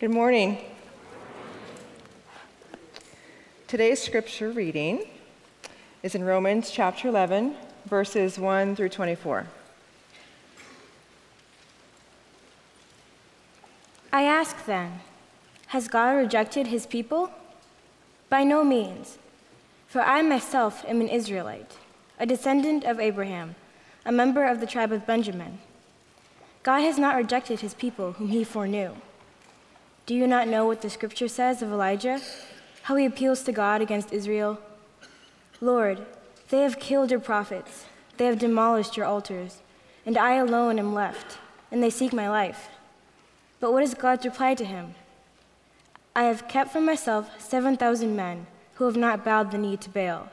Good morning. Today's scripture reading is in Romans chapter 11, verses 1 through 24. I ask then, has God rejected his people? By no means, for I myself am an Israelite, a descendant of Abraham, a member of the tribe of Benjamin. God has not rejected his people whom he foreknew. Do you not know what the scripture says of Elijah? How he appeals to God against Israel? Lord, they have killed your prophets, they have demolished your altars, and I alone am left, and they seek my life. But what is God's reply to him? I have kept for myself 7,000 men who have not bowed the knee to Baal.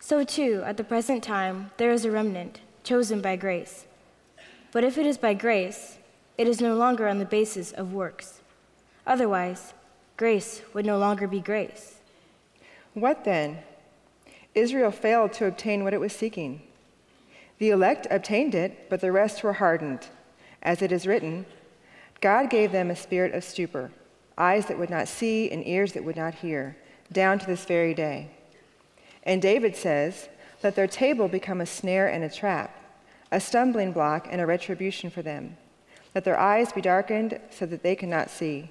So, too, at the present time, there is a remnant, chosen by grace. But if it is by grace, it is no longer on the basis of works. Otherwise, grace would no longer be grace. What then? Israel failed to obtain what it was seeking. The elect obtained it, but the rest were hardened. As it is written, God gave them a spirit of stupor, eyes that would not see and ears that would not hear, down to this very day. And David says, Let their table become a snare and a trap, a stumbling block and a retribution for them. Let their eyes be darkened so that they cannot see,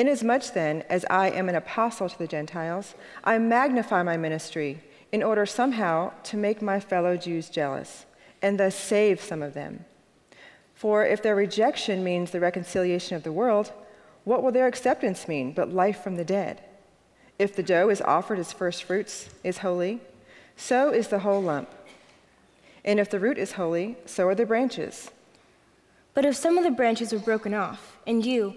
Inasmuch then as I am an apostle to the Gentiles, I magnify my ministry in order somehow to make my fellow Jews jealous, and thus save some of them. For if their rejection means the reconciliation of the world, what will their acceptance mean but life from the dead? If the dough is offered as first fruits is holy, so is the whole lump. And if the root is holy, so are the branches. But if some of the branches were broken off, and you,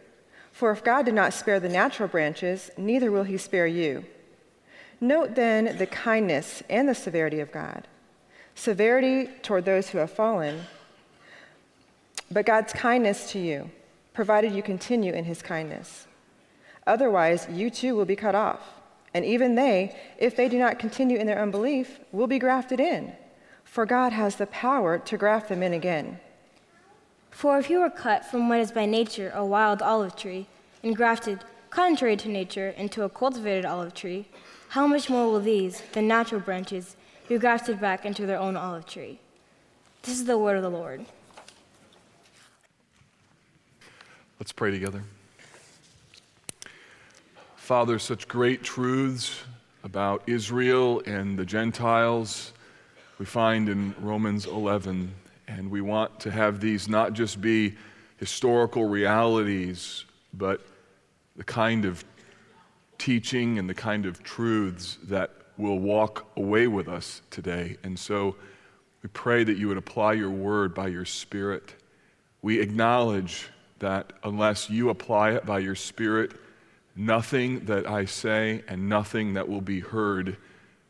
For if God did not spare the natural branches, neither will he spare you. Note then the kindness and the severity of God. Severity toward those who have fallen, but God's kindness to you, provided you continue in his kindness. Otherwise, you too will be cut off. And even they, if they do not continue in their unbelief, will be grafted in. For God has the power to graft them in again. For if you were cut from what is by nature a wild olive tree, and grafted, contrary to nature, into a cultivated olive tree, how much more will these, the natural branches, be grafted back into their own olive tree? This is the word of the Lord. Let's pray together. Father, such great truths about Israel and the Gentiles we find in Romans 11. And we want to have these not just be historical realities, but the kind of teaching and the kind of truths that will walk away with us today. And so we pray that you would apply your word by your Spirit. We acknowledge that unless you apply it by your Spirit, Nothing that I say and nothing that will be heard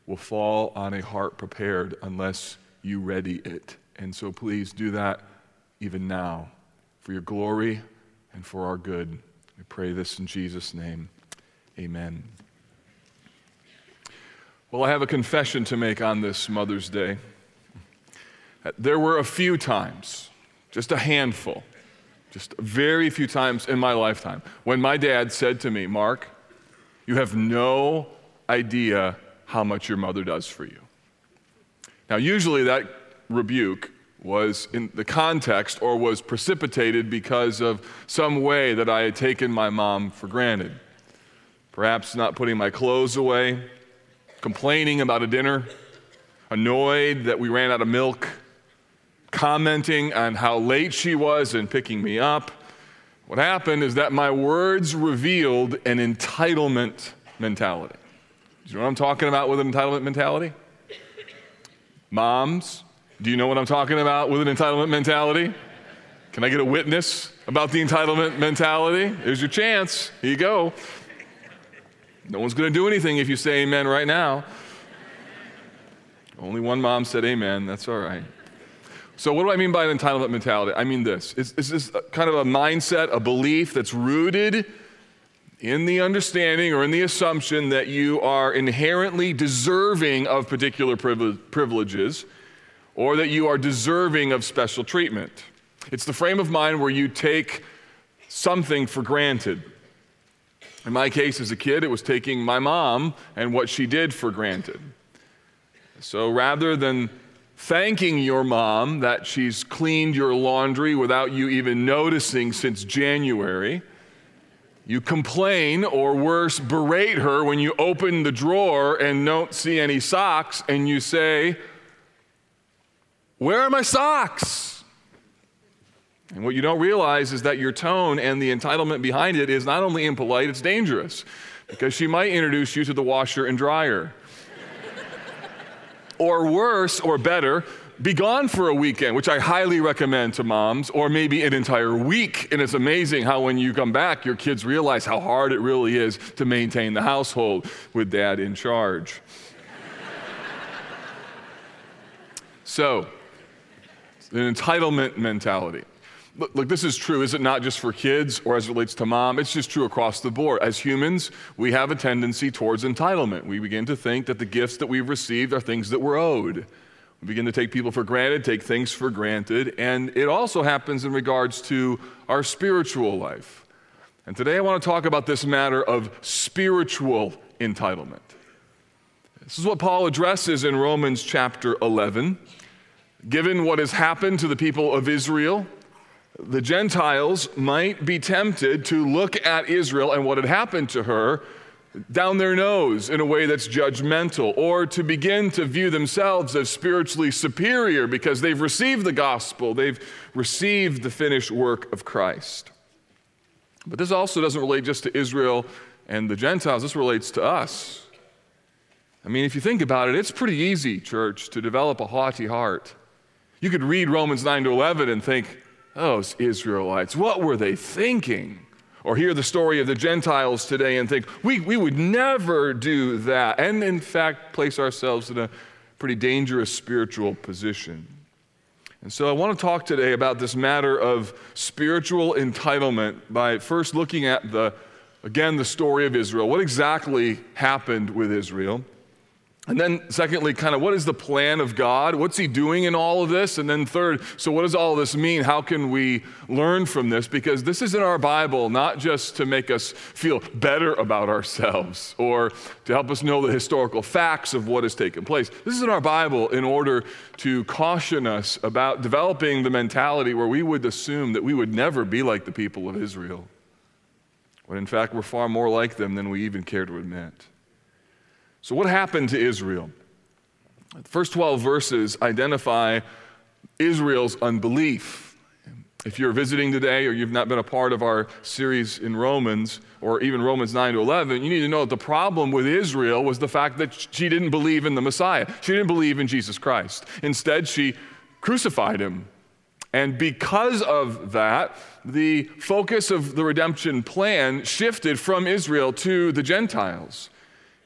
will fall on a heart prepared unless you ready it. And so please do that even now for your glory and for our good. We pray this in Jesus' name. Amen. Well, I have a confession to make on this Mother's Day. There were a few times, just a handful, just very few times in my lifetime, when my dad said to me, Mark, you have no idea how much your mother does for you. Now, usually that rebuke was in the context or was precipitated because of some way that I had taken my mom for granted. Perhaps not putting my clothes away, complaining about a dinner, annoyed that we ran out of milk, commenting on how late she was in picking me up. What happened is that my words revealed an entitlement mentality. Do you know what I'm talking about with an entitlement mentality? Moms, do you know what I'm talking about with an entitlement mentality? Can I get a witness about the entitlement mentality? There's your chance. Here you go. No one's going to do anything if you say amen right now. Only one mom said amen. That's all right. So, what do I mean by an entitlement mentality? I mean this it's, it's this kind of a mindset, a belief that's rooted in the understanding or in the assumption that you are inherently deserving of particular privileges or that you are deserving of special treatment. It's the frame of mind where you take something for granted. In my case, as a kid, it was taking my mom and what she did for granted. So rather than thanking your mom that she's cleaned your laundry without you even noticing since January, you complain or worse, berate her when you open the drawer and don't see any socks, and you say, Where are my socks? And what you don't realize is that your tone and the entitlement behind it is not only impolite, it's dangerous because she might introduce you to the washer and dryer. or worse, or better, be gone for a weekend, which I highly recommend to moms, or maybe an entire week. And it's amazing how when you come back, your kids realize how hard it really is to maintain the household with dad in charge. so, an entitlement mentality. Look, look, this is true, is it not just for kids or as it relates to mom? It's just true across the board. As humans, we have a tendency towards entitlement. We begin to think that the gifts that we've received are things that we're owed. We begin to take people for granted, take things for granted, and it also happens in regards to our spiritual life. And today I want to talk about this matter of spiritual entitlement. This is what Paul addresses in Romans chapter 11. Given what has happened to the people of Israel, the Gentiles might be tempted to look at Israel and what had happened to her down their nose in a way that's judgmental, or to begin to view themselves as spiritually superior because they've received the gospel, they've received the finished work of Christ. But this also doesn't relate just to Israel and the Gentiles, this relates to us. I mean, if you think about it, it's pretty easy, church, to develop a haughty heart. You could read Romans 9 to 11 and think, oh, those Israelites, what were they thinking? or hear the story of the Gentiles today and think, we, we would never do that. And in fact, place ourselves in a pretty dangerous spiritual position. And so I want to talk today about this matter of spiritual entitlement by first looking at the, again, the story of Israel. What exactly happened with Israel? And then, secondly, kind of what is the plan of God? What's He doing in all of this? And then, third, so what does all this mean? How can we learn from this? Because this is in our Bible not just to make us feel better about ourselves or to help us know the historical facts of what has taken place. This is in our Bible in order to caution us about developing the mentality where we would assume that we would never be like the people of Israel, when in fact we're far more like them than we even care to admit. So, what happened to Israel? The first 12 verses identify Israel's unbelief. If you're visiting today or you've not been a part of our series in Romans or even Romans 9 to 11, you need to know that the problem with Israel was the fact that she didn't believe in the Messiah. She didn't believe in Jesus Christ. Instead, she crucified him. And because of that, the focus of the redemption plan shifted from Israel to the Gentiles.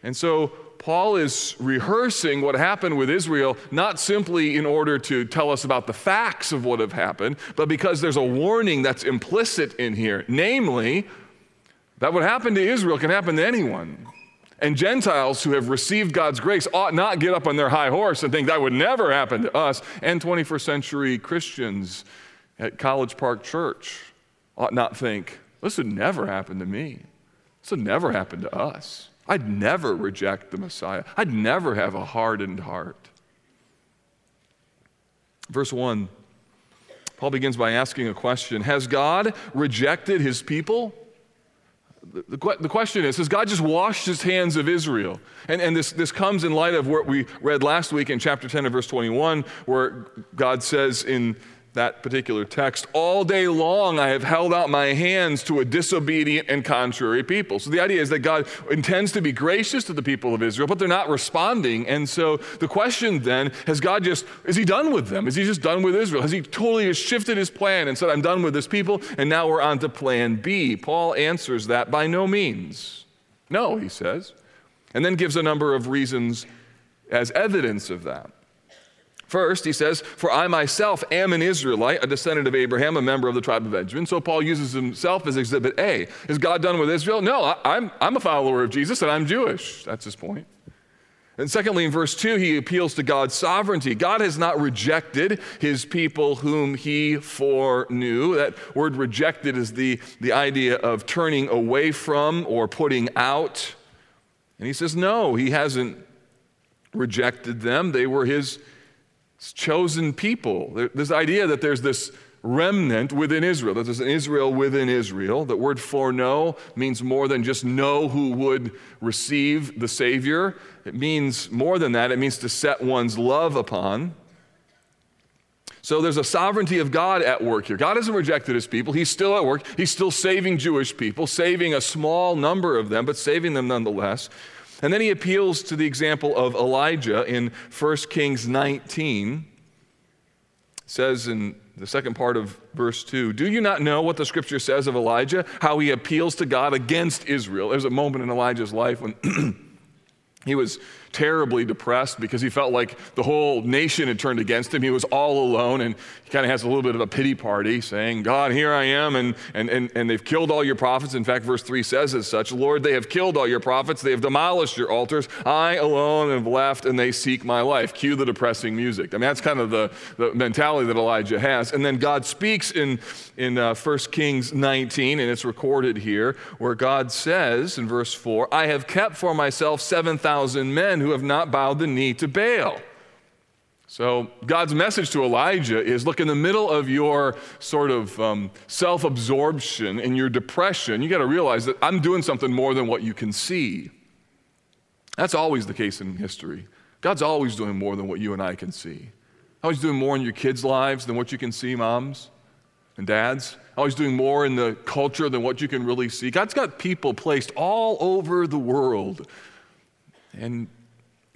And so Paul is rehearsing what happened with Israel, not simply in order to tell us about the facts of what have happened, but because there's a warning that's implicit in here. Namely, that what happened to Israel can happen to anyone. And Gentiles who have received God's grace ought not get up on their high horse and think that would never happen to us. And 21st century Christians at College Park Church ought not think, this would never happen to me. This would never happen to us. I'd never reject the Messiah. I'd never have a hardened heart. Verse 1, Paul begins by asking a question Has God rejected his people? the, the, question is Has God just washed his hands of Israel? And, and this, this comes in light of what we read last week in chapter 10 and verse 21, where God says in that particular text, all day long I have held out my hands to a disobedient and contrary people. So the idea is that God intends to be gracious to the people of Israel, but they're not responding. And so the question then, has God just, is he done with them? Is he just done with Israel? Has he totally just shifted his plan and said, I'm done with this people, and now we're on to plan B? Paul answers that by no means. No, he says, and then gives a number of reasons as evidence of that. First, he says, For I myself am an Israelite, a descendant of Abraham, a member of the tribe of Benjamin. So Paul uses himself as exhibit A. Is God done with Israel? No, I, I'm, I'm a follower of Jesus and I'm Jewish. That's his point. And secondly, in verse 2, he appeals to God's sovereignty. God has not rejected his people whom he foreknew. That word rejected is the, the idea of turning away from or putting out. And he says, no, he hasn't rejected them. They were his chosen people. This idea that there's this remnant within Israel, that there's an Israel within Israel. The word foreknow means more than just know who would receive the Savior. It means more than that, it means to set one's love upon. So there's a sovereignty of God at work here. God hasn't rejected his people. He's still at work. He's still saving Jewish people, saving a small number of them, but saving them nonetheless. And then he appeals to the example of Elijah in 1 Kings 19. It says in the second part of verse 2 Do you not know what the scripture says of Elijah? How he appeals to God against Israel. There's a moment in Elijah's life when he was terribly depressed because he felt like the whole nation had turned against him. He was all alone, and he kind of has a little bit of a pity party saying, God, here I am, and, and, and, and they've killed all your prophets. In fact, verse 3 says as such Lord, they have killed all your prophets, they have demolished your altars. I alone have left, and they seek my life. Cue the depressing music. I mean, that's kind of the, the mentality that Elijah has. And then God speaks in, in uh, 1 Kings 19, and it's recorded here, where God says in verse 4, I have kept for myself 7,000 men who have not bowed the knee to Baal. So, God's message to Elijah is look, in the middle of your sort of um, self absorption and your depression, you got to realize that I'm doing something more than what you can see. That's always the case in history. God's always doing more than what you and I can see. Always doing more in your kids' lives than what you can see, moms and dads. Always doing more in the culture than what you can really see. God's got people placed all over the world. And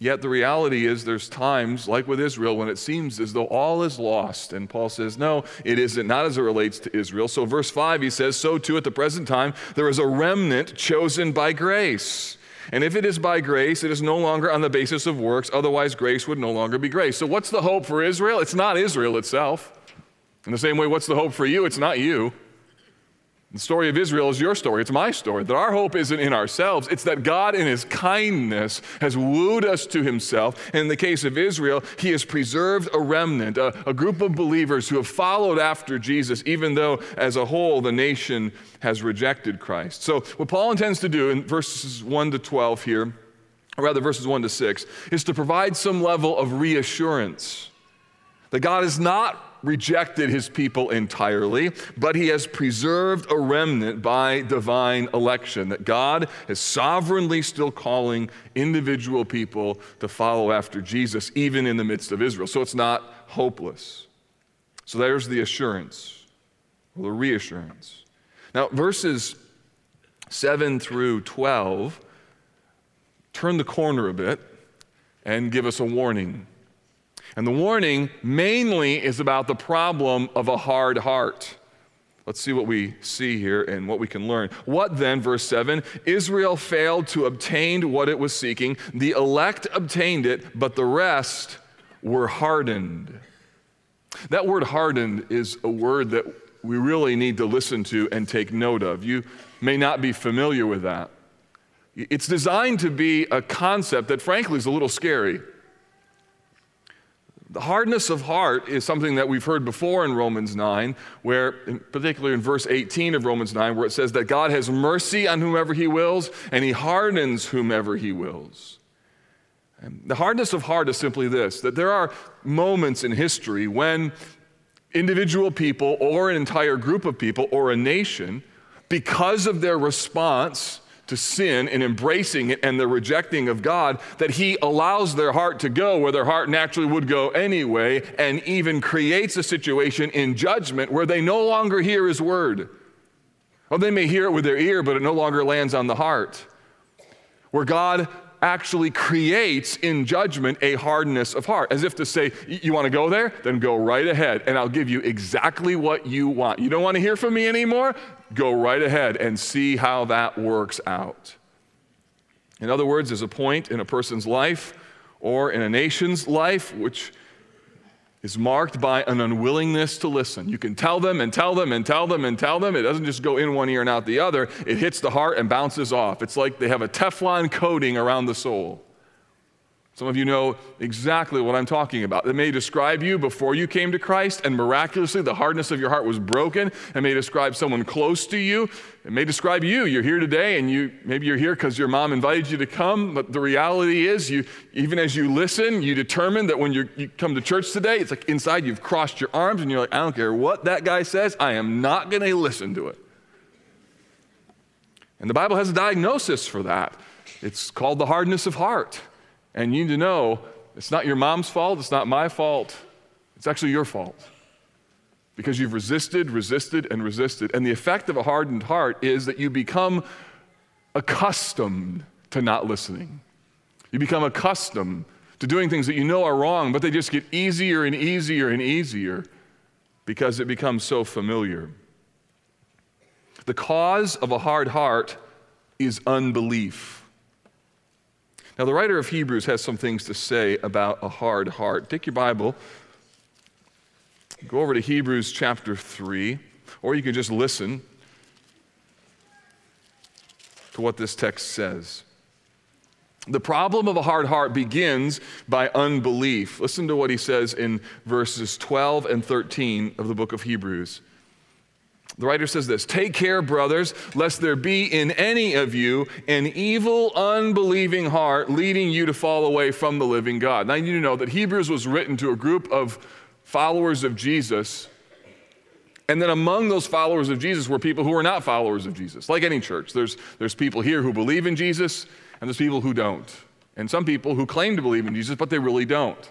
Yet the reality is, there's times, like with Israel, when it seems as though all is lost. And Paul says, no, it isn't, not as it relates to Israel. So, verse 5, he says, So too at the present time, there is a remnant chosen by grace. And if it is by grace, it is no longer on the basis of works, otherwise, grace would no longer be grace. So, what's the hope for Israel? It's not Israel itself. In the same way, what's the hope for you? It's not you. The story of Israel is your story. It's my story. That our hope isn't in ourselves. It's that God, in His kindness, has wooed us to Himself. And in the case of Israel, He has preserved a remnant, a, a group of believers who have followed after Jesus, even though, as a whole, the nation has rejected Christ. So, what Paul intends to do in verses 1 to 12 here, or rather verses 1 to 6, is to provide some level of reassurance that God is not rejected his people entirely, but he has preserved a remnant by divine election. That God is sovereignly still calling individual people to follow after Jesus, even in the midst of Israel. So it's not hopeless. So there's the assurance, or the reassurance. Now, verses 7 through 12 turn the corner a bit and give us a warning. And the warning mainly is about the problem of a hard heart. Let's see what we see here and what we can learn. What then, verse 7? Israel failed to obtain what it was seeking. The elect obtained it, but the rest were hardened. That word hardened is a word that we really need to listen to and take note of. You may not be familiar with that. It's designed to be a concept that, frankly, is a little scary. The hardness of heart is something that we've heard before in Romans 9, where, particularly in verse 18 of Romans 9, where it says that God has mercy on whomever he wills and he hardens whomever he wills. And the hardness of heart is simply this that there are moments in history when individual people or an entire group of people or a nation because of their response to sin and embracing it and the rejecting of God, that He allows their heart to go where their heart naturally would go anyway, and even creates a situation in judgment where they no longer hear His word. Or they may hear it with their ear, but it no longer lands on the heart. Where God actually creates in judgment a hardness of heart, as if to say, You want to go there? Then go right ahead, and I'll give you exactly what you want. You don't want to hear from me anymore? Go right ahead and see how that works out. In other words, there's a point in a person's life or in a nation's life which is marked by an unwillingness to listen. You can tell them and tell them and tell them and tell them. It doesn't just go in one ear and out the other, it hits the heart and bounces off. It's like they have a Teflon coating around the soul. Some of you know exactly what I'm talking about. It may describe you before you came to Christ, and miraculously the hardness of your heart was broken. It may describe someone close to you. It may describe you. You're here today, and you maybe you're here because your mom invited you to come. But the reality is, you even as you listen, you determine that when you come to church today, it's like inside you've crossed your arms, and you're like, I don't care what that guy says. I am not going to listen to it. And the Bible has a diagnosis for that. It's called the hardness of heart. And you need to know it's not your mom's fault, it's not my fault, it's actually your fault. Because you've resisted, resisted, and resisted. And the effect of a hardened heart is that you become accustomed to not listening. You become accustomed to doing things that you know are wrong, but they just get easier and easier and easier because it becomes so familiar. The cause of a hard heart is unbelief. Now, the writer of Hebrews has some things to say about a hard heart. Take your Bible, go over to Hebrews chapter 3, or you can just listen to what this text says. The problem of a hard heart begins by unbelief. Listen to what he says in verses 12 and 13 of the book of Hebrews. The writer says this Take care, brothers, lest there be in any of you an evil, unbelieving heart leading you to fall away from the living God. Now, you need to know that Hebrews was written to a group of followers of Jesus. And then among those followers of Jesus were people who were not followers of Jesus. Like any church, there's, there's people here who believe in Jesus, and there's people who don't. And some people who claim to believe in Jesus, but they really don't.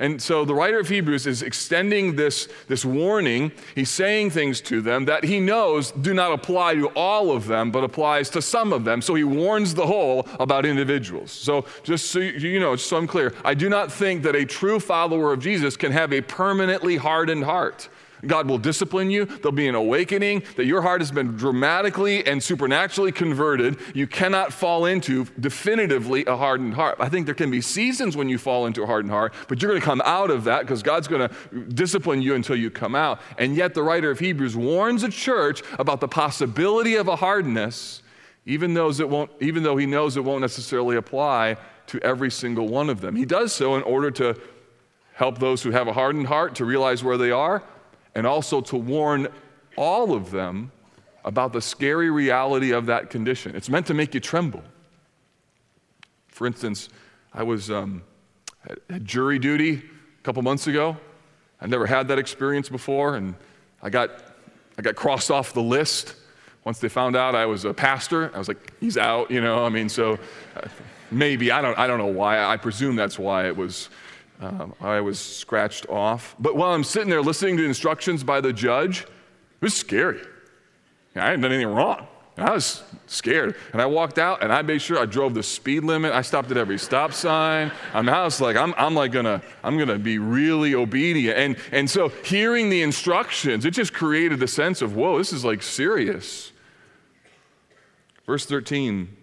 And so the writer of Hebrews is extending this, this warning. He's saying things to them that he knows do not apply to all of them, but applies to some of them. So he warns the whole about individuals. So just so you know, so I'm clear, I do not think that a true follower of Jesus can have a permanently hardened heart. God will discipline you. There'll be an awakening that your heart has been dramatically and supernaturally converted. You cannot fall into definitively a hardened heart. I think there can be seasons when you fall into a hardened heart, but you're going to come out of that because God's going to discipline you until you come out. And yet, the writer of Hebrews warns the church about the possibility of a hardness, even, those it won't, even though he knows it won't necessarily apply to every single one of them. He does so in order to help those who have a hardened heart to realize where they are and also to warn all of them about the scary reality of that condition. It's meant to make you tremble. For instance, I was um, at jury duty a couple months ago. I'd never had that experience before, and I got, I got crossed off the list. Once they found out I was a pastor, I was like, he's out, you know. I mean, so uh, maybe, I don't, I don't know why. I presume that's why it was um, I was scratched off. But while I'm sitting there listening to instructions by the judge, it was scary. I hadn't done anything wrong. I was scared. And I walked out and I made sure I drove the speed limit. I stopped at every stop sign. I mean, I was like, I'm, I'm like gonna, I'm gonna be really obedient. And, and so hearing the instructions, it just created the sense of, whoa, this is like serious. Verse 13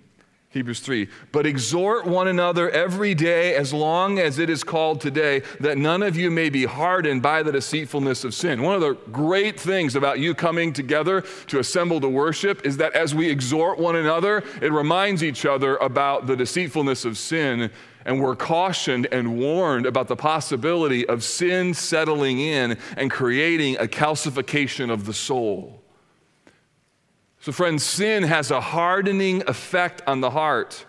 Hebrews 3. But exhort one another every day as long as it is called today, that none of you may be hardened by the deceitfulness of sin. One of the great things about you coming together to assemble to worship is that as we exhort one another, it reminds each other about the deceitfulness of sin. And we're cautioned and warned about the possibility of sin settling in and creating a calcification of the soul. So, friends, sin has a hardening effect on the heart.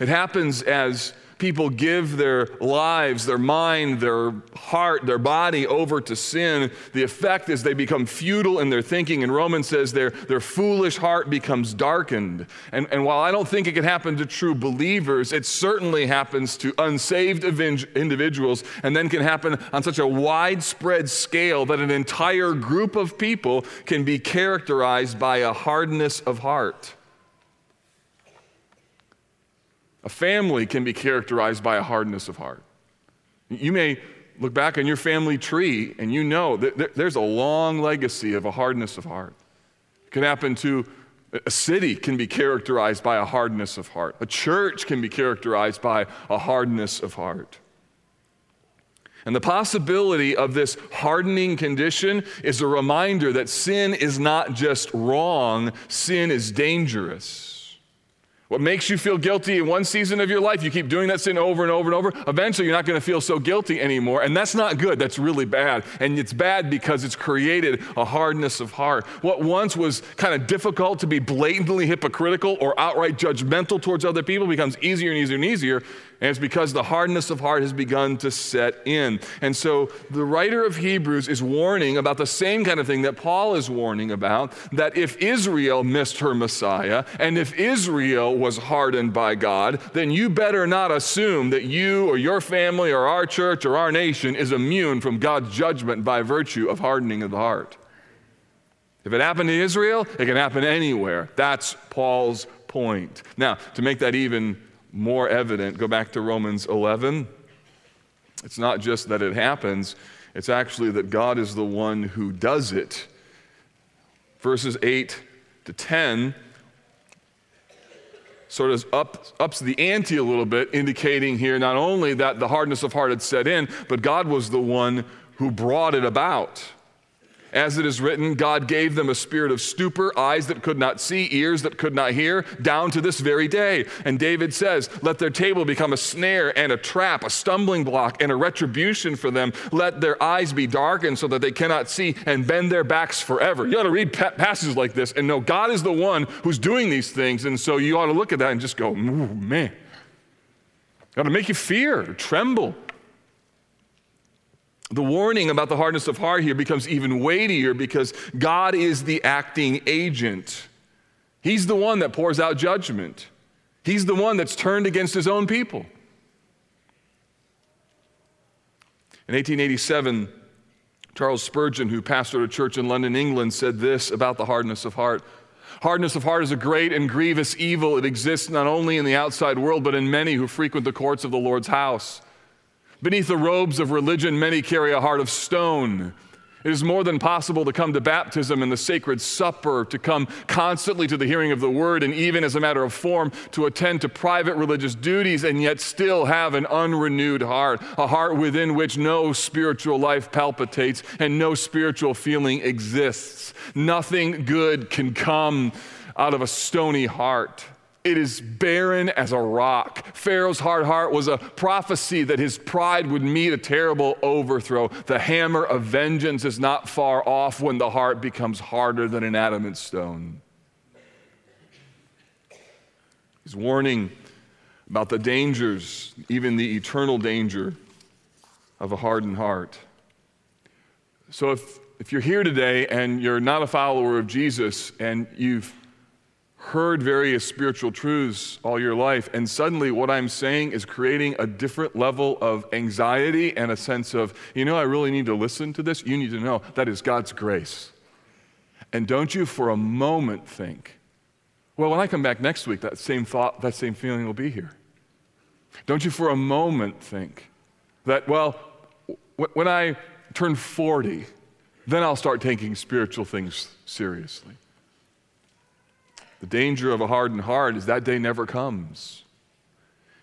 It happens as people give their lives, their mind, their heart, their body over to sin, the effect is they become futile in their thinking. And Romans says their, their foolish heart becomes darkened. And, and while I don't think it can happen to true believers, it certainly happens to unsaved individuals and then can happen on such a widespread scale that an entire group of people can be characterized by a hardness of heart. A family can be characterized by a hardness of heart. You may look back on your family tree and you know that there's a long legacy of a hardness of heart. It can happen to a city can be characterized by a hardness of heart. A church can be characterized by a hardness of heart. And the possibility of this hardening condition is a reminder that sin is not just wrong, sin is dangerous. What makes you feel guilty in one season of your life, you keep doing that sin over and over and over. Eventually, you're not going to feel so guilty anymore. And that's not good. That's really bad. And it's bad because it's created a hardness of heart. What once was kind of difficult to be blatantly hypocritical or outright judgmental towards other people becomes easier and easier and easier and it's because the hardness of heart has begun to set in. And so the writer of Hebrews is warning about the same kind of thing that Paul is warning about that if Israel missed her Messiah and if Israel was hardened by God, then you better not assume that you or your family or our church or our nation is immune from God's judgment by virtue of hardening of the heart. If it happened to Israel, it can happen anywhere. That's Paul's point. Now, to make that even more evident. Go back to Romans 11. It's not just that it happens, it's actually that God is the one who does it. Verses 8 to 10 sort of up, ups the ante a little bit, indicating here not only that the hardness of heart had set in, but God was the one who brought it about. As it is written, God gave them a spirit of stupor, eyes that could not see, ears that could not hear, down to this very day. And David says, Let their table become a snare and a trap, a stumbling block and a retribution for them. Let their eyes be darkened so that they cannot see and bend their backs forever. You ought to read pa- passages like this and know God is the one who's doing these things. And so you ought to look at that and just go, man. Got to make you fear, tremble. The warning about the hardness of heart here becomes even weightier because God is the acting agent. He's the one that pours out judgment. He's the one that's turned against his own people. In 1887, Charles Spurgeon, who pastored a church in London, England, said this about the hardness of heart. Hardness of heart is a great and grievous evil. It exists not only in the outside world, but in many who frequent the courts of the Lord's house. Beneath the robes of religion, many carry a heart of stone. It is more than possible to come to baptism and the sacred supper, to come constantly to the hearing of the word, and even as a matter of form, to attend to private religious duties and yet still have an unrenewed heart, a heart within which no spiritual life palpitates and no spiritual feeling exists. Nothing good can come out of a stony heart. It is barren as a rock. Pharaoh's hard heart was a prophecy that his pride would meet a terrible overthrow. The hammer of vengeance is not far off when the heart becomes harder than an adamant stone. He's warning about the dangers, even the eternal danger of a hardened heart. So if, if you're here today and you're not a follower of Jesus and you've heard various spiritual truths all your life, and suddenly what I'm saying is creating a different level of anxiety and a sense of, you know, I really need to listen to this. You need to know that is God's grace. And don't you for a moment think, well, when I come back next week, that same thought, that same feeling will be here. Don't you for a moment think that, well, when I turn 40, then I'll start taking spiritual things seriously. The danger of a hardened heart is that day never comes.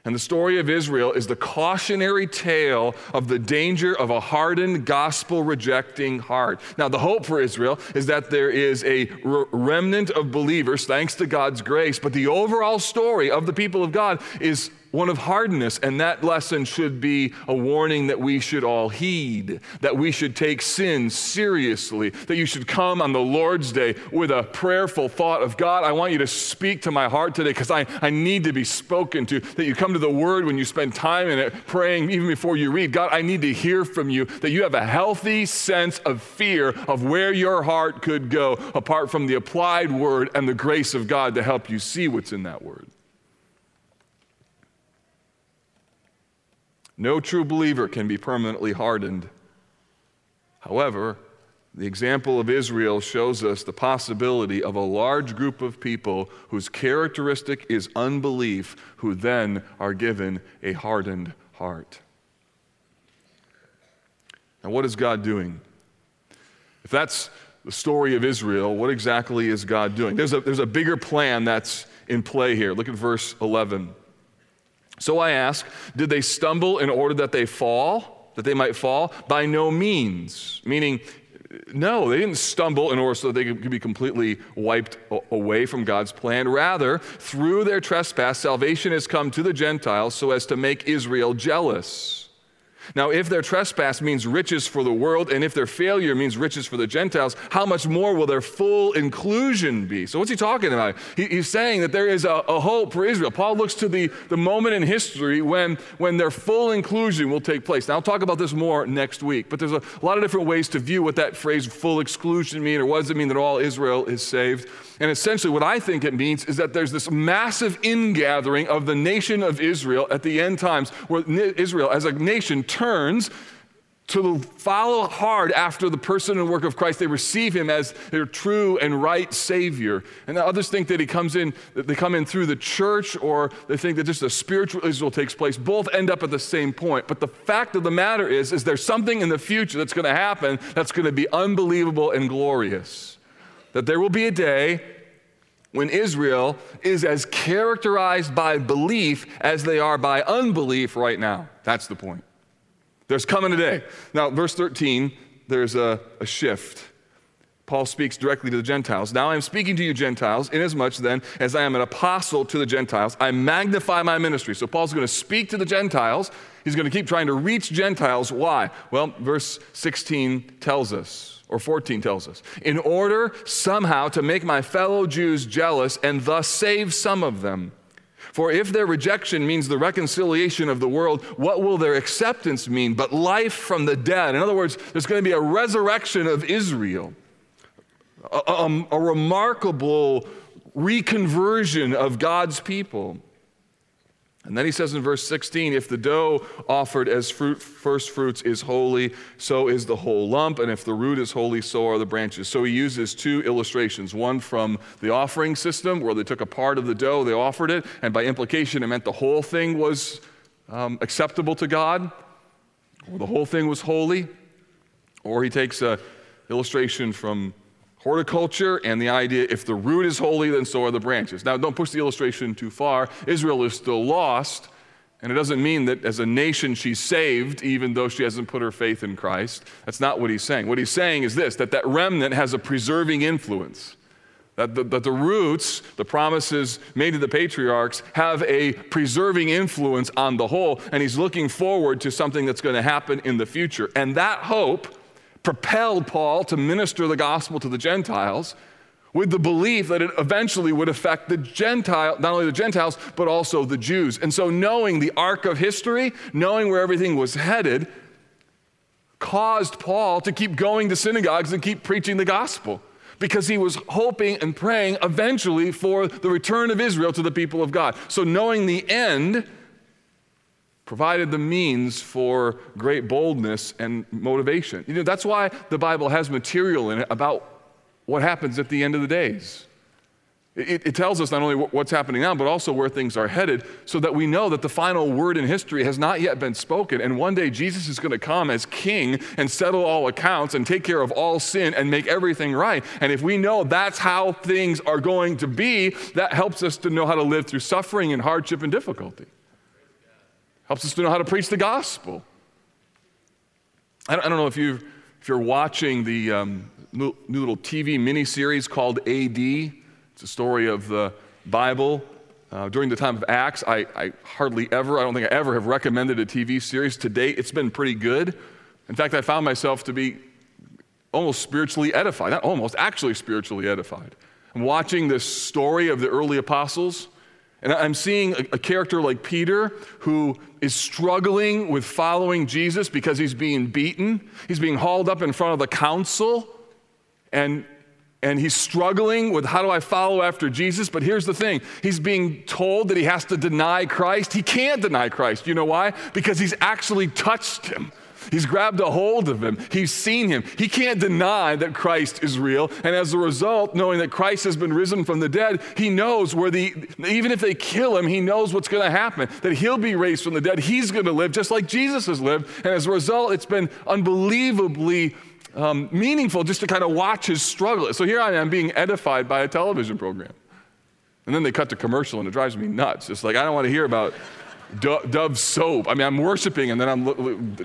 And the story of Israel is the cautionary tale of the danger of a hardened, gospel rejecting heart. Now, the hope for Israel is that there is a remnant of believers, thanks to God's grace, but the overall story of the people of God is one of hardness, and that lesson should be a warning that we should all heed, that we should take sin seriously, that you should come on the Lord's Day with a prayerful thought of God, I want you to speak to my heart today because I, I need to be spoken to, that you come to the Word when you spend time in it, praying even before you read. God, I need to hear from you, that you have a healthy sense of fear of where your heart could go apart from the applied Word and the grace of God to help you see what's in that Word. No true believer can be permanently hardened. However, the example of Israel shows us the possibility of a large group of people whose characteristic is unbelief, who then are given a hardened heart. Now, what is God doing? If that's the story of Israel, what exactly is God doing? There's a, there's a bigger plan that's in play here. Look at verse 11. So I ask, did they stumble in order that they fall, that they might fall? By no means. Meaning, no, they didn't stumble in order so that they could be completely wiped away from God's plan. Rather, through their trespass, salvation has come to the Gentiles so as to make Israel jealous. Now, if their trespass means riches for the world, and if their failure means riches for the Gentiles, how much more will their full inclusion be? So, what's he talking about? He, he's saying that there is a, a, hope for Israel. Paul looks to the, the moment in history when, when their full inclusion will take place. Now, I'll talk about this more next week, but there's a, a lot of different ways to view what that phrase full exclusion mean, or what does it mean that all Israel is saved? And essentially, what I think it means is that there's this massive ingathering of the nation of Israel at the end times, where Israel as a nation turns to follow hard after the person and work of Christ. They receive him as their true and right Savior. And others think that he comes in, that they come in through the church, or they think that just a spiritual Israel takes place. Both end up at the same point. But the fact of the matter is, is there's something in the future that's going to happen that's going to be unbelievable and glorious that there will be a day when Israel is as characterized by belief as they are by unbelief right now. That's the point. There's coming a day. Now, verse 13, there's a, a shift. Paul speaks directly to the Gentiles. Now I am speaking to you, Gentiles, inasmuch then as I am an apostle to the Gentiles, I magnify my ministry. So Paul's going to speak to the Gentiles. He's going to keep trying to reach Gentiles. Why? Well, verse 16 tells us or 14 tells us, in order somehow to make my fellow Jews jealous and thus save some of them. For if their rejection means the reconciliation of the world, what will their acceptance mean but life from the dead? In other words, there's going to be a resurrection of Israel, a, a, a remarkable reconversion of God's people. And then he says in verse 16, if the dough offered as fruit, first fruits is holy, so is the whole lump, and if the root is holy, so are the branches. So he uses two illustrations one from the offering system, where they took a part of the dough, they offered it, and by implication, it meant the whole thing was um, acceptable to God, or the whole thing was holy. Or he takes an illustration from horticulture and the idea if the root is holy, then so are the branches. Now, don't push the illustration too far. Israel is still lost, and it doesn't mean that as a nation she's saved, even though she hasn't put her faith in Christ. That's not what he's saying. What he's saying is this that that remnant has a preserving influence. That the, that the roots, the promises made to the patriarchs, have a preserving influence on the whole, and he's looking forward to something that's going to happen in the future. And that hope propelled Paul to minister the gospel to the Gentiles with the belief that it eventually would affect the Gentile, not only the Gentiles, but also the Jews. And so, knowing the arc of history, knowing where everything was headed, caused Paul to keep going to synagogues and keep preaching the gospel because he was hoping and praying eventually for the return of Israel to the people of God. So, knowing the end, provided the means for great boldness and motivation. You know, that's why the Bible has material in it about what happens at the end of the days. It, it, tells us not only what's happening now, but also where things are headed, so that we know that the final word in history has not yet been spoken. And one day Jesus is going to come as king and settle all accounts and take care of all sin and make everything right. And if we know that's how things are going to be, that helps us to know how to live through suffering and hardship and difficulty helps us to know how to preach the gospel. I don't, know if, you if you're watching the um, new, new little TV miniseries called AD. It's a story of the Bible Uh, during the time of Acts, I, I hardly ever, I don't think I ever have recommended a TV series. To date, it's been pretty good. In fact, I found myself to be almost spiritually edified, not almost, actually spiritually edified. I'm watching this story of the early apostles, and I'm seeing a, character like Peter who is struggling with following Jesus because he's being beaten. He's being hauled up in front of the council, and, and he's struggling with how do I follow after Jesus. But here's the thing he's being told that he has to deny Christ. He can't deny Christ. You know why? Because he's actually touched him. He's grabbed a hold of him. He's seen him. He can't deny that Christ is real. And as a result, knowing that Christ has been risen from the dead, he knows where the, even if they kill him, he knows what's going to happen. That he'll be raised from the dead. He's going to live just like Jesus has lived. And as a result, it's been unbelievably um, meaningful just to kind of watch his struggle. So here I am being edified by a television program. And then they cut to commercial and it drives me nuts. It's like, I don't want to hear about Dove soap. I mean, I'm worshiping and then I'm.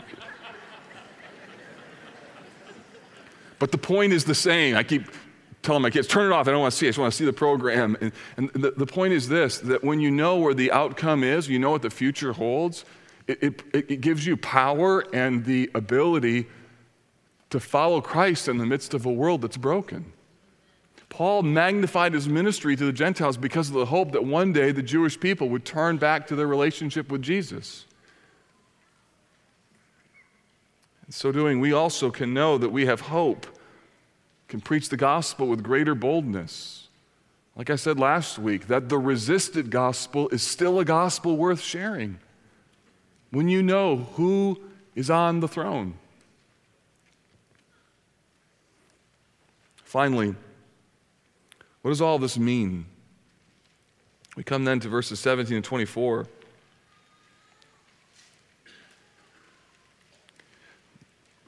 But the point is the same. I keep telling my kids, turn it off. I don't want to see it. I just want to see the program. And, and the, the, point is this that when you know where the outcome is, you know what the future holds, it, it, it gives you power and the ability to follow Christ in the midst of a world that's broken. Paul magnified his ministry to the Gentiles because of the hope that one day the Jewish people would turn back to their relationship with Jesus. In so doing, we also can know that we have hope, can preach the gospel with greater boldness. Like I said last week, that the resisted gospel is still a gospel worth sharing when you know who is on the throne. Finally, what does all this mean? We come then to verses 17 and 24.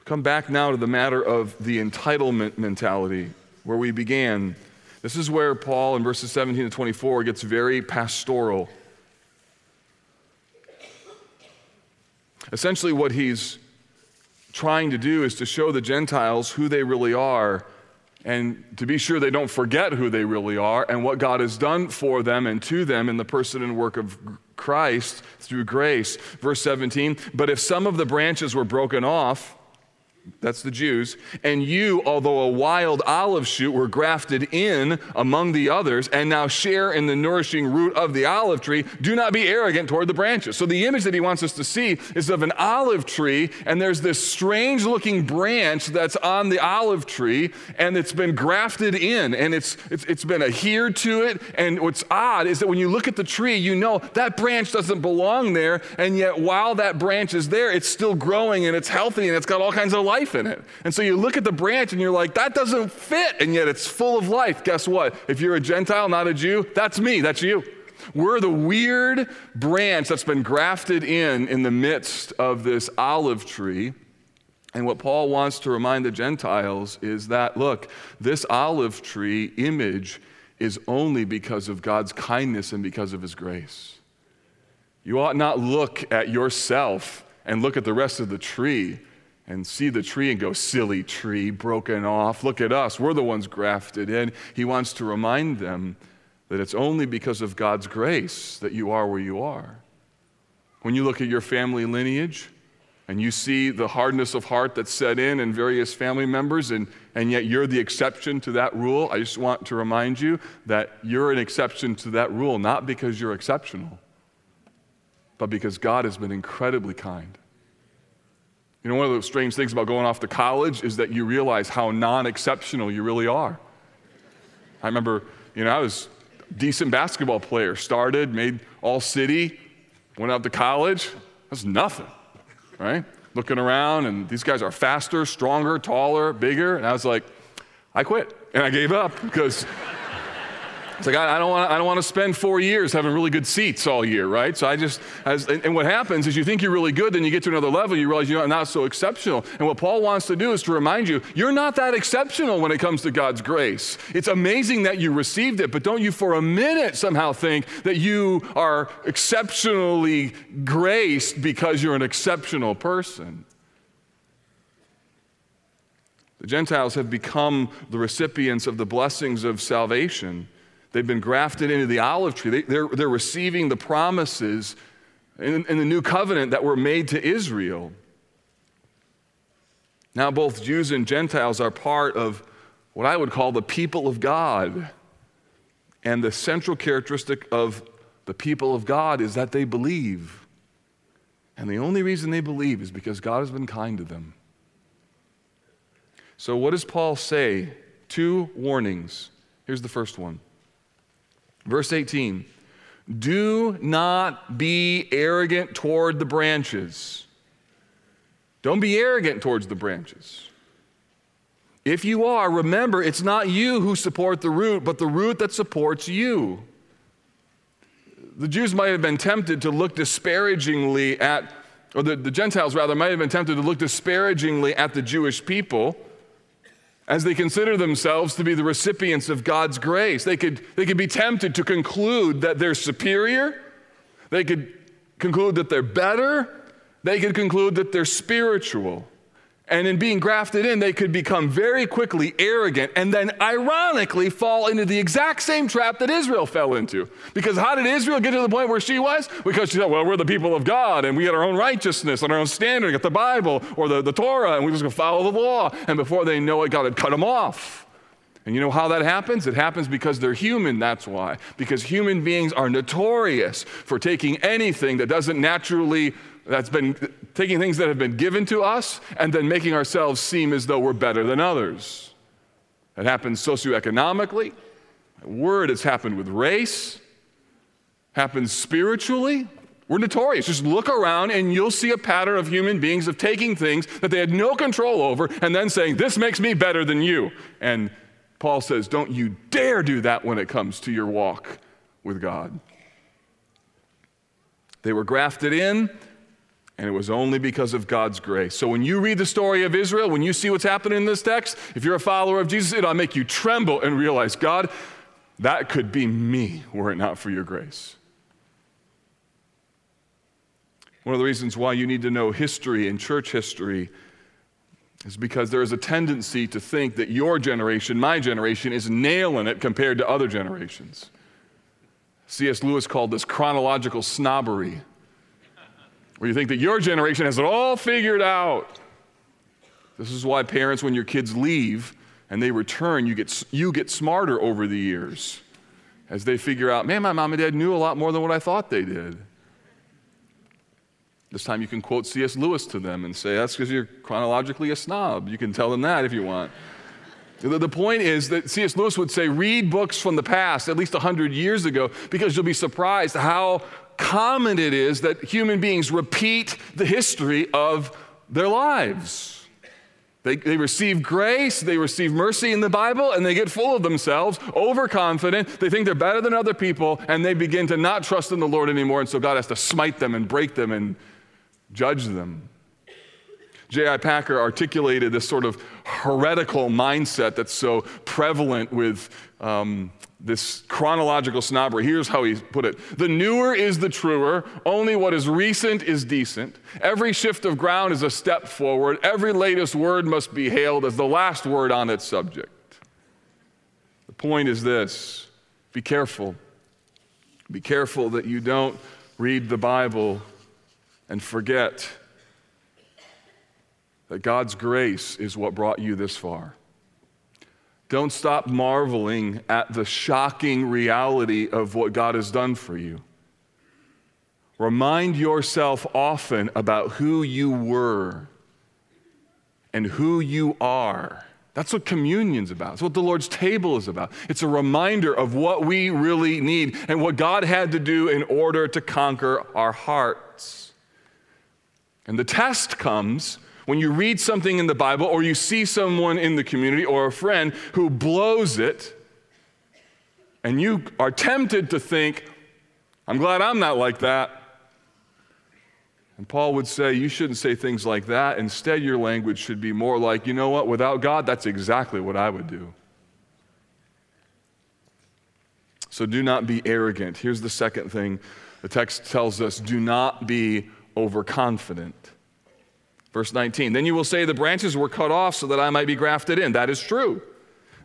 Come back now to the matter of the entitlement mentality where we began. This is where Paul in verses 17 to 24 gets very pastoral. Essentially, what he's trying to do is to show the Gentiles who they really are and to be sure they don't forget who they really are and what God has done for them and to them in the person and work of Christ through grace. Verse 17, but if some of the branches were broken off, that's the Jews. And you, although a wild olive shoot, were grafted in among the others and now share in the nourishing root of the olive tree. Do not be arrogant toward the branches. So, the image that he wants us to see is of an olive tree, and there's this strange looking branch that's on the olive tree, and it's been grafted in, and it's, it's, it's been adhered to it. And what's odd is that when you look at the tree, you know that branch doesn't belong there, and yet while that branch is there, it's still growing and it's healthy and it's got all kinds of life in it. And so you look at the branch and you're like, that doesn't fit, and yet it's full of life. Guess what? If you're a Gentile, not a Jew, that's me, that's you. We're the weird branch that's been grafted in in the midst of this olive tree. And what Paul wants to remind the Gentiles is that, look, this olive tree image is only because of God's kindness and because of his grace. You ought not look at yourself and look at the rest of the tree and see the tree and go, silly tree, broken off. Look at us. We're the ones grafted in. He wants to remind them that it's only because of God's grace that you are where you are. When you look at your family lineage and you see the hardness of heart that's set in in various family members, and, and yet you're the exception to that rule, I just want to remind you that you're an exception to that rule, not because you're exceptional, but because God has been incredibly kind. You know, one of the strange things about going off to college is that you realize how non exceptional you really are. I remember, you know, I was a decent basketball player, started, made all city, went out to college. That's nothing, right? Looking around, and these guys are faster, stronger, taller, bigger. And I was like, I quit. And I gave up because it's like, I, I don't want to spend four years having really good seats all year, right? So I just, as, and, and, what happens is you think you're really good, then you get to another level, you realize you're not so exceptional. And what Paul wants to do is to remind you, you're not that exceptional when it comes to God's grace. It's amazing that you received it, but don't you for a minute somehow think that you are exceptionally graced because you're an exceptional person. The Gentiles have become the recipients of the blessings of salvation They've been grafted into the olive tree. They, are they're, they're receiving the promises in, in the new covenant that were made to Israel. Now, both Jews and Gentiles are part of what I would call the people of God. And the central characteristic of the people of God is that they believe. And the only reason they believe is because God has been kind to them. So, what does Paul say? Two warnings. Here's the first one. Verse 18 Do not be arrogant toward the branches. Don't be arrogant towards the branches. If you are, remember it's not you who support the root, but the root that supports you. The Jews might have been tempted to look disparagingly at, or the, the Gentiles rather, might have been tempted to look disparagingly at the Jewish people as they consider themselves to be the recipients of God's grace. They could, they could be tempted to conclude that they're superior, they could conclude that they're better, they could conclude that they're spiritual. And in being grafted in, they could become very quickly arrogant and then ironically fall into the exact same trap that Israel fell into. Because how did Israel get to the point where she was? Because she said, well, we're the people of God and we had our own righteousness and our own standard, We got the Bible or the, the Torah, and we just going to follow the law. And before they know it, God had cut them off. And you know how that happens? It happens because they're human, that's why. Because human beings are notorious for taking anything that doesn't naturally that's been taking things that have been given to us and then making ourselves seem as though we're better than others. It happens socioeconomically. Word, it's happened with race, happens spiritually. We're notorious. Just look around and you'll see a pattern of human beings of taking things that they had no control over and then saying, This makes me better than you. And Paul says, Don't you dare do that when it comes to your walk with God. They were grafted in, and it was only because of God's grace. So when you read the story of Israel, when you see what's happening in this text, if you're a follower of Jesus, it'll make you tremble and realize, God, that could be me were it not for your grace. One of the reasons why you need to know history and church history is because there is a tendency to think that your generation, my generation, is nailing it compared to other generations. C.S. Lewis called this chronological snobbery where you think that your generation has it all figured out. This is why parents, when your kids leave and they return, you get, you get smarter over the years as they figure out, man, my mom and dad knew a lot more than what I thought they did. This time you can quote C.S. Lewis to them and say, that's because you're chronologically a snob. You can tell them that if you want. The point is that C.S. Lewis would say, read books from the past, at least 100 years ago, because you'll be surprised how common it is that human beings repeat the history of their lives. They, they receive grace, they receive mercy in the Bible, and they get full of themselves, overconfident. They think they're better than other people, and they begin to not trust in the Lord anymore. And so God has to smite them and break them and judge them. J.I. Packer articulated this sort of heretical mindset that's so prevalent with um, this chronological snobbery. Here's how he put it The newer is the truer, only what is recent is decent. Every shift of ground is a step forward. Every latest word must be hailed as the last word on its subject. The point is this be careful. Be careful that you don't read the Bible and forget that God's grace is what brought you this far. Don't stop marveling at the shocking reality of what God has done for you. Remind yourself often about who you were and who you are. That's what communion's about. It's what the Lord's table is about. It's a reminder of what we really need and what God had to do in order to conquer our hearts. And the test comes when you read something in the Bible or you see someone in the community or a friend who blows it, and you are tempted to think, I'm glad I'm not like that. And Paul would say, You shouldn't say things like that. Instead, your language should be more like, You know what? Without God, that's exactly what I would do. So do not be arrogant. Here's the second thing the text tells us do not be overconfident. Verse 19, then you will say, The branches were cut off so that I might be grafted in. That is true.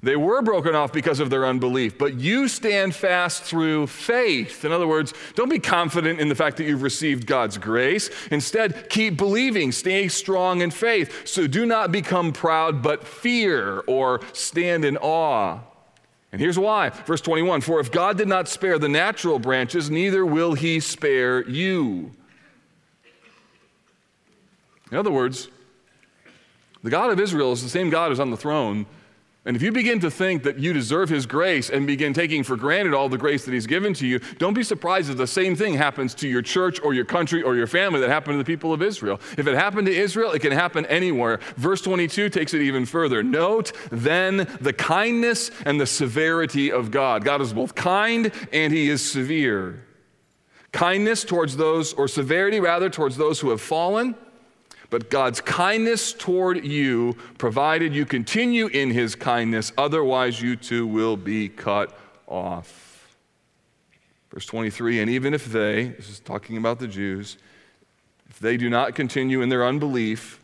They were broken off because of their unbelief, but you stand fast through faith. In other words, don't be confident in the fact that you've received God's grace. Instead, keep believing, stay strong in faith. So do not become proud, but fear or stand in awe. And here's why. Verse 21 For if God did not spare the natural branches, neither will he spare you. In other words, the God of Israel is the same God who's on the throne and if you begin to think that you deserve His grace and begin taking for granted all the grace that He's given to you, don't be surprised if the same thing happens to your church or your country or your family that happened to the people of Israel. If it happened to Israel, it can happen anywhere. Verse 22 takes it even further. Note then the kindness and the severity of God. God is both kind and He is severe. Kindness towards those, or severity rather, towards those who have fallen but God's kindness toward you, provided you continue in his kindness, otherwise you too will be cut off. Verse 23 And even if they, this is talking about the Jews, if they do not continue in their unbelief,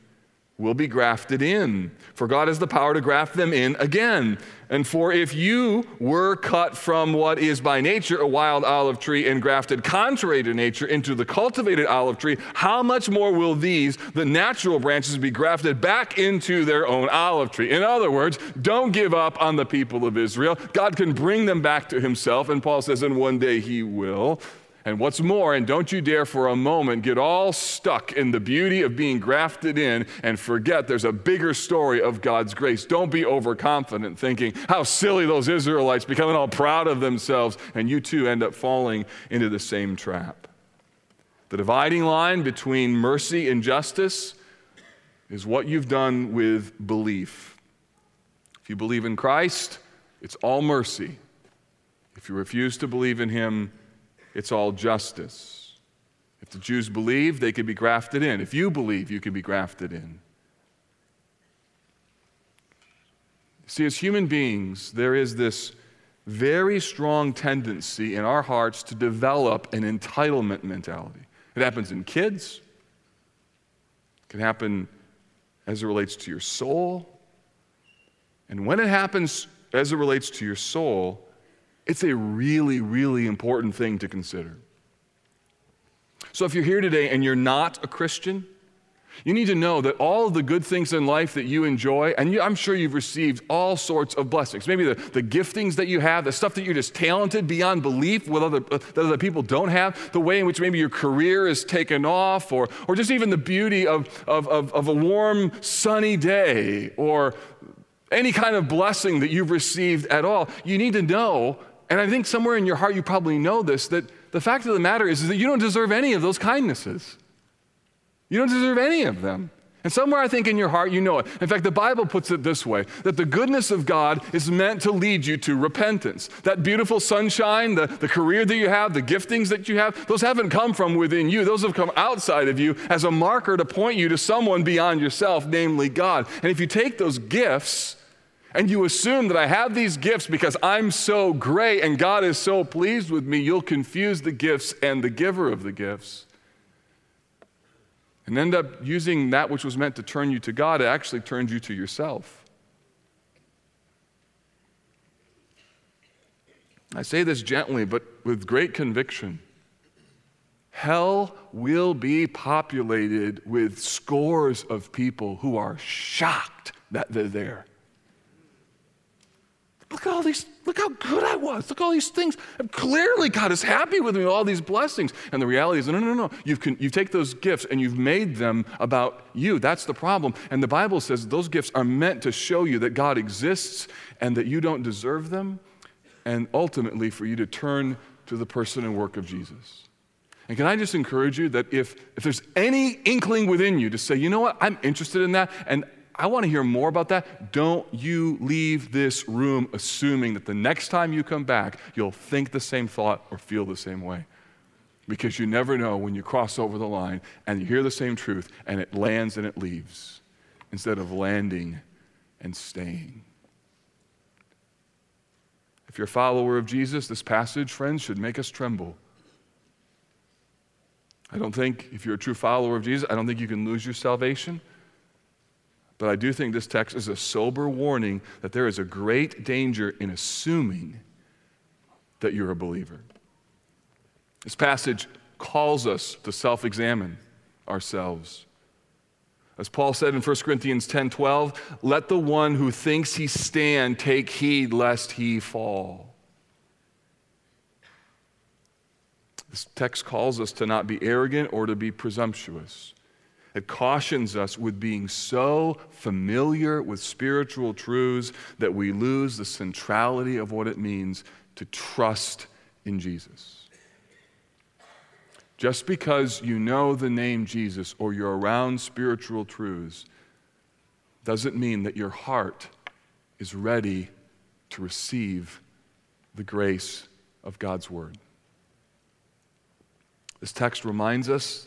will be grafted in. For God has the power to graft them in again. And for if you were cut from what is by nature a wild olive tree and grafted contrary to nature into the cultivated olive tree, how much more will these, the natural branches, be grafted back into their own olive tree? In other words, don't give up on the people of Israel. God can bring them back to himself. And Paul says, and one day he will. And what's more, and don't you dare for a moment get all stuck in the beauty of being grafted in and forget there's a bigger story of God's grace. Don't be overconfident thinking how silly those Israelites becoming all proud of themselves, and you too end up falling into the same trap. The dividing line between mercy and justice is what you've done with belief. If you believe in Christ, it's all mercy. If you refuse to believe in Him, it's all justice. If the Jews believe, they could be grafted in. If you believe, you can be grafted in. See, as human beings, there is this very strong tendency in our hearts to develop an entitlement mentality. It happens in kids, it can happen as it relates to your soul. And when it happens as it relates to your soul, it's a really, really important thing to consider. So, if you're here today and you're not a Christian, you need to know that all the good things in life that you enjoy, and you, I'm sure you've received all sorts of blessings. Maybe the, the giftings that you have, the stuff that you're just talented beyond belief with other, uh, that other people don't have, the way in which maybe your career is taken off, or, or just even the beauty of, of, of, of a warm, sunny day, or any kind of blessing that you've received at all. You need to know and I think somewhere in your heart you probably know this that the fact of the matter is, is that you don't deserve any of those kindnesses. You don't deserve any of them. And somewhere I think in your heart you know it. In fact, the Bible puts it this way that the goodness of God is meant to lead you to repentance. That beautiful sunshine, the, the career that you have, the giftings that you have, those haven't come from within you. Those have come outside of you as a marker to point you to someone beyond yourself, namely God. And if you take those gifts and you assume that I have these gifts because I'm so great and God is so pleased with me, you'll confuse the gifts and the giver of the gifts. And end up using that which was meant to turn you to God, it actually turns you to yourself. I say this gently, but with great conviction. Hell will be populated with scores of people who are shocked that they're there. Look at all these, look how good I was. Look at all these things. And clearly, God is happy with me, all these blessings. And the reality is, no, no, no. You've, you take those gifts and you've made them about you. That's the problem. And the Bible says those gifts are meant to show you that God exists and that you don't deserve them, and ultimately for you to turn to the person and work of Jesus. And can I just encourage you that if, if there's any inkling within you to say, you know what, I'm interested in that, and I want to hear more about that. Don't you leave this room assuming that the next time you come back, you'll think the same thought or feel the same way. Because you never know when you cross over the line and you hear the same truth and it lands and it leaves instead of landing and staying. If you're a follower of Jesus, this passage, friends, should make us tremble. I don't think, if you're a true follower of Jesus, I don't think you can lose your salvation. But I do think this text is a sober warning that there is a great danger in assuming that you're a believer. This passage calls us to self examine ourselves. As Paul said in 1 Corinthians 10 12, let the one who thinks he stand take heed lest he fall. This text calls us to not be arrogant or to be presumptuous. It cautions us with being so familiar with spiritual truths that we lose the centrality of what it means to trust in Jesus. Just because you know the name Jesus or you're around spiritual truths doesn't mean that your heart is ready to receive the grace of God's Word. This text reminds us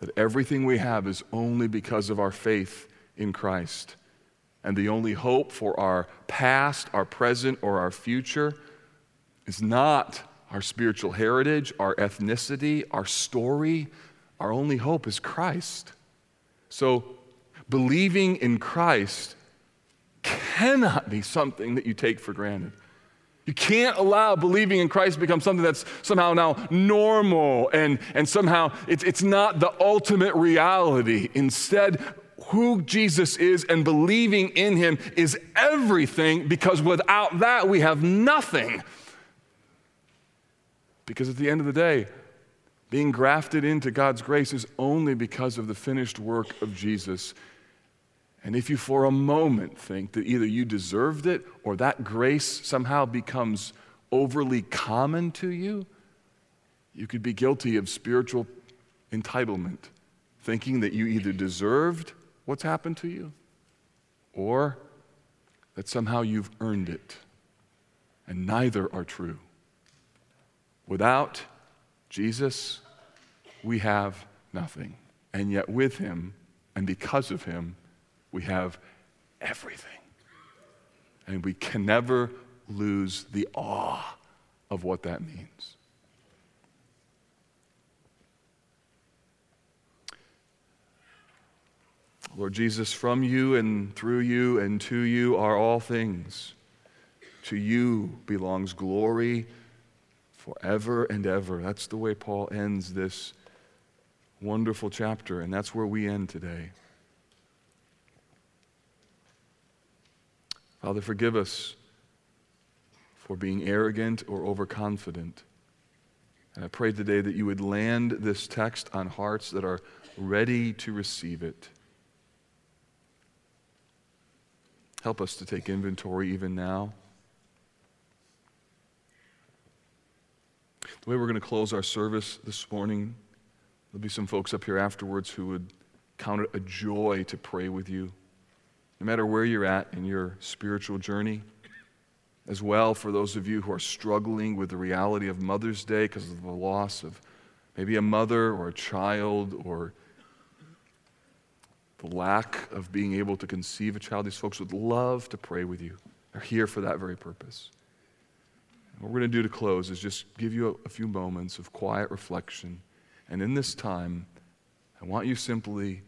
that everything we have is only because of our faith in Christ. And the only hope for our past, our present, or our future is not our spiritual heritage, our ethnicity, our story. Our only hope is Christ. So, believing in Christ cannot be something that you take for granted. You can't allow believing in Christ to become something that's somehow now normal and, and somehow it's, it's not the ultimate reality. Instead, who Jesus is and believing in him is everything because without that, we have nothing. Because at the end of the day, being grafted into God's grace is only because of the finished work of Jesus and if you for a moment think that either you deserved it or that grace somehow becomes overly common to you, you could be guilty of spiritual entitlement, thinking that you either deserved what's happened to you or that somehow you've earned it. And neither are true. Without Jesus, we have nothing. And yet, with him and because of him, we have everything. And we can never lose the awe of what that means. Lord Jesus, from you and through you and to you are all things. To you belongs glory forever and ever. That's the way Paul ends this wonderful chapter, and that's where we end today. Father, forgive us for being arrogant or overconfident. And I pray today that you would land this text on hearts that are ready to receive it. Help us to take inventory even now. The way we're going to close our service this morning, there'll be some folks up here afterwards who would count it a joy to pray with you no matter where you're at in your spiritual journey. As well, for those of you who are struggling with the reality of Mother's Day because of the loss of maybe a mother or a child or the lack of being able to conceive a child, these folks would love to pray with you. They're here for that very purpose. What we're going to do to close is just give you a, a few moments of quiet reflection. And in this time, I want you simply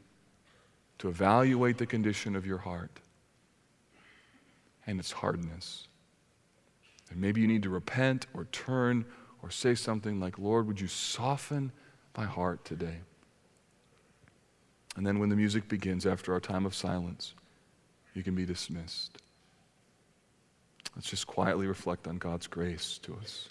to evaluate the condition of your heart and its hardness. And maybe you need to repent or turn or say something like, Lord, would you soften my heart today? And then when the music begins after our time of silence, you can be dismissed. Let's just quietly reflect on God's grace to us.